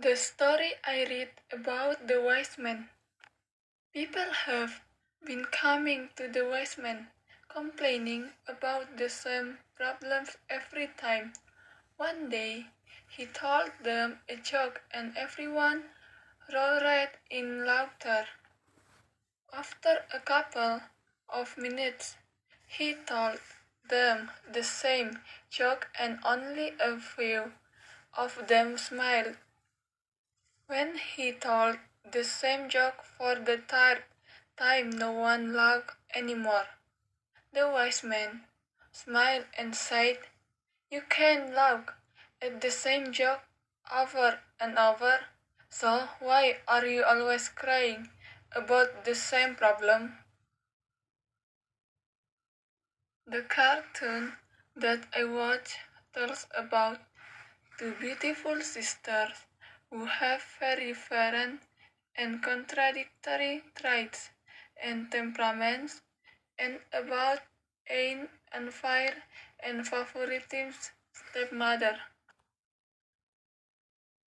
The story I read about the wise men. People have been coming to the wise man, complaining about the same problems every time. One day, he told them a joke and everyone roared in laughter. After a couple of minutes, he told them the same joke and only a few of them smiled. When he told the same joke for the third time, no one laughed anymore. The wise man smiled and said, You can't laugh at the same joke over and over, so why are you always crying about the same problem? The cartoon that I watch tells about two beautiful sisters who have very different and contradictory traits and temperaments, and about Ain and Fire and favoritism stepmother.